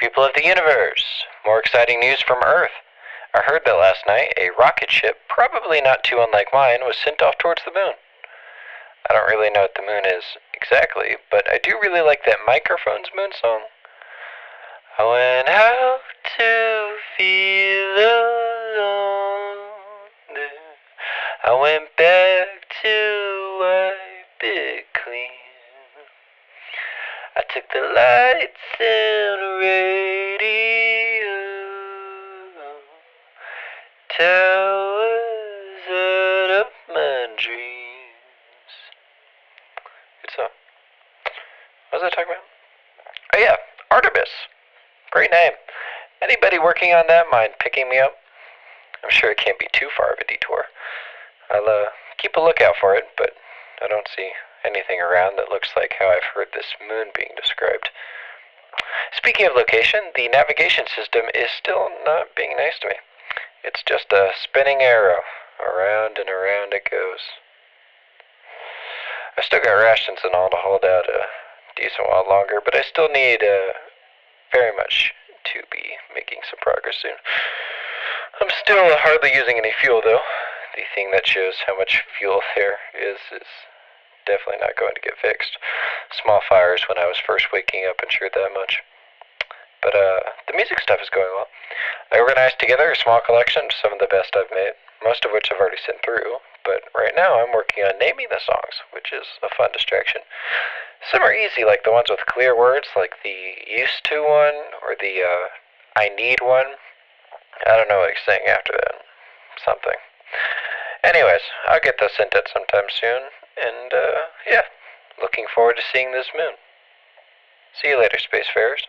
people of the universe! More exciting news from Earth. I heard that last night a rocket ship, probably not too unlike mine, was sent off towards the moon. I don't really know what the moon is exactly, but I do really like that Microphones' moon song. I went out to feel alone. I went back I took the lights and radio, towers out of my dreams. Good song. What was I talking about? Oh yeah, Artemis. Great name. Anybody working on that mind picking me up? I'm sure it can't be too far of a detour. I'll uh, keep a lookout for it, but I don't see anything around that looks like how I've heard this moon being described. Speaking of location, the navigation system is still not being nice to me. It's just a spinning arrow. Around and around it goes. I still got rations and all to hold out a decent while longer, but I still need uh, very much to be making some progress soon. I'm still hardly using any fuel though. The thing that shows how much fuel there is is definitely not going to get fixed. Small fires when I was first waking up ensured that much. But uh, the music stuff is going well. I organized together a small collection of some of the best I've made, most of which I've already sent through. But right now I'm working on naming the songs, which is a fun distraction. Some are easy, like the ones with clear words, like the used to one or the uh, I need one. I don't know what he's saying after that. Something. Anyways, I'll get those sent out sometime soon. And, uh, yeah, looking forward to seeing this moon. See you later, Spacefarers.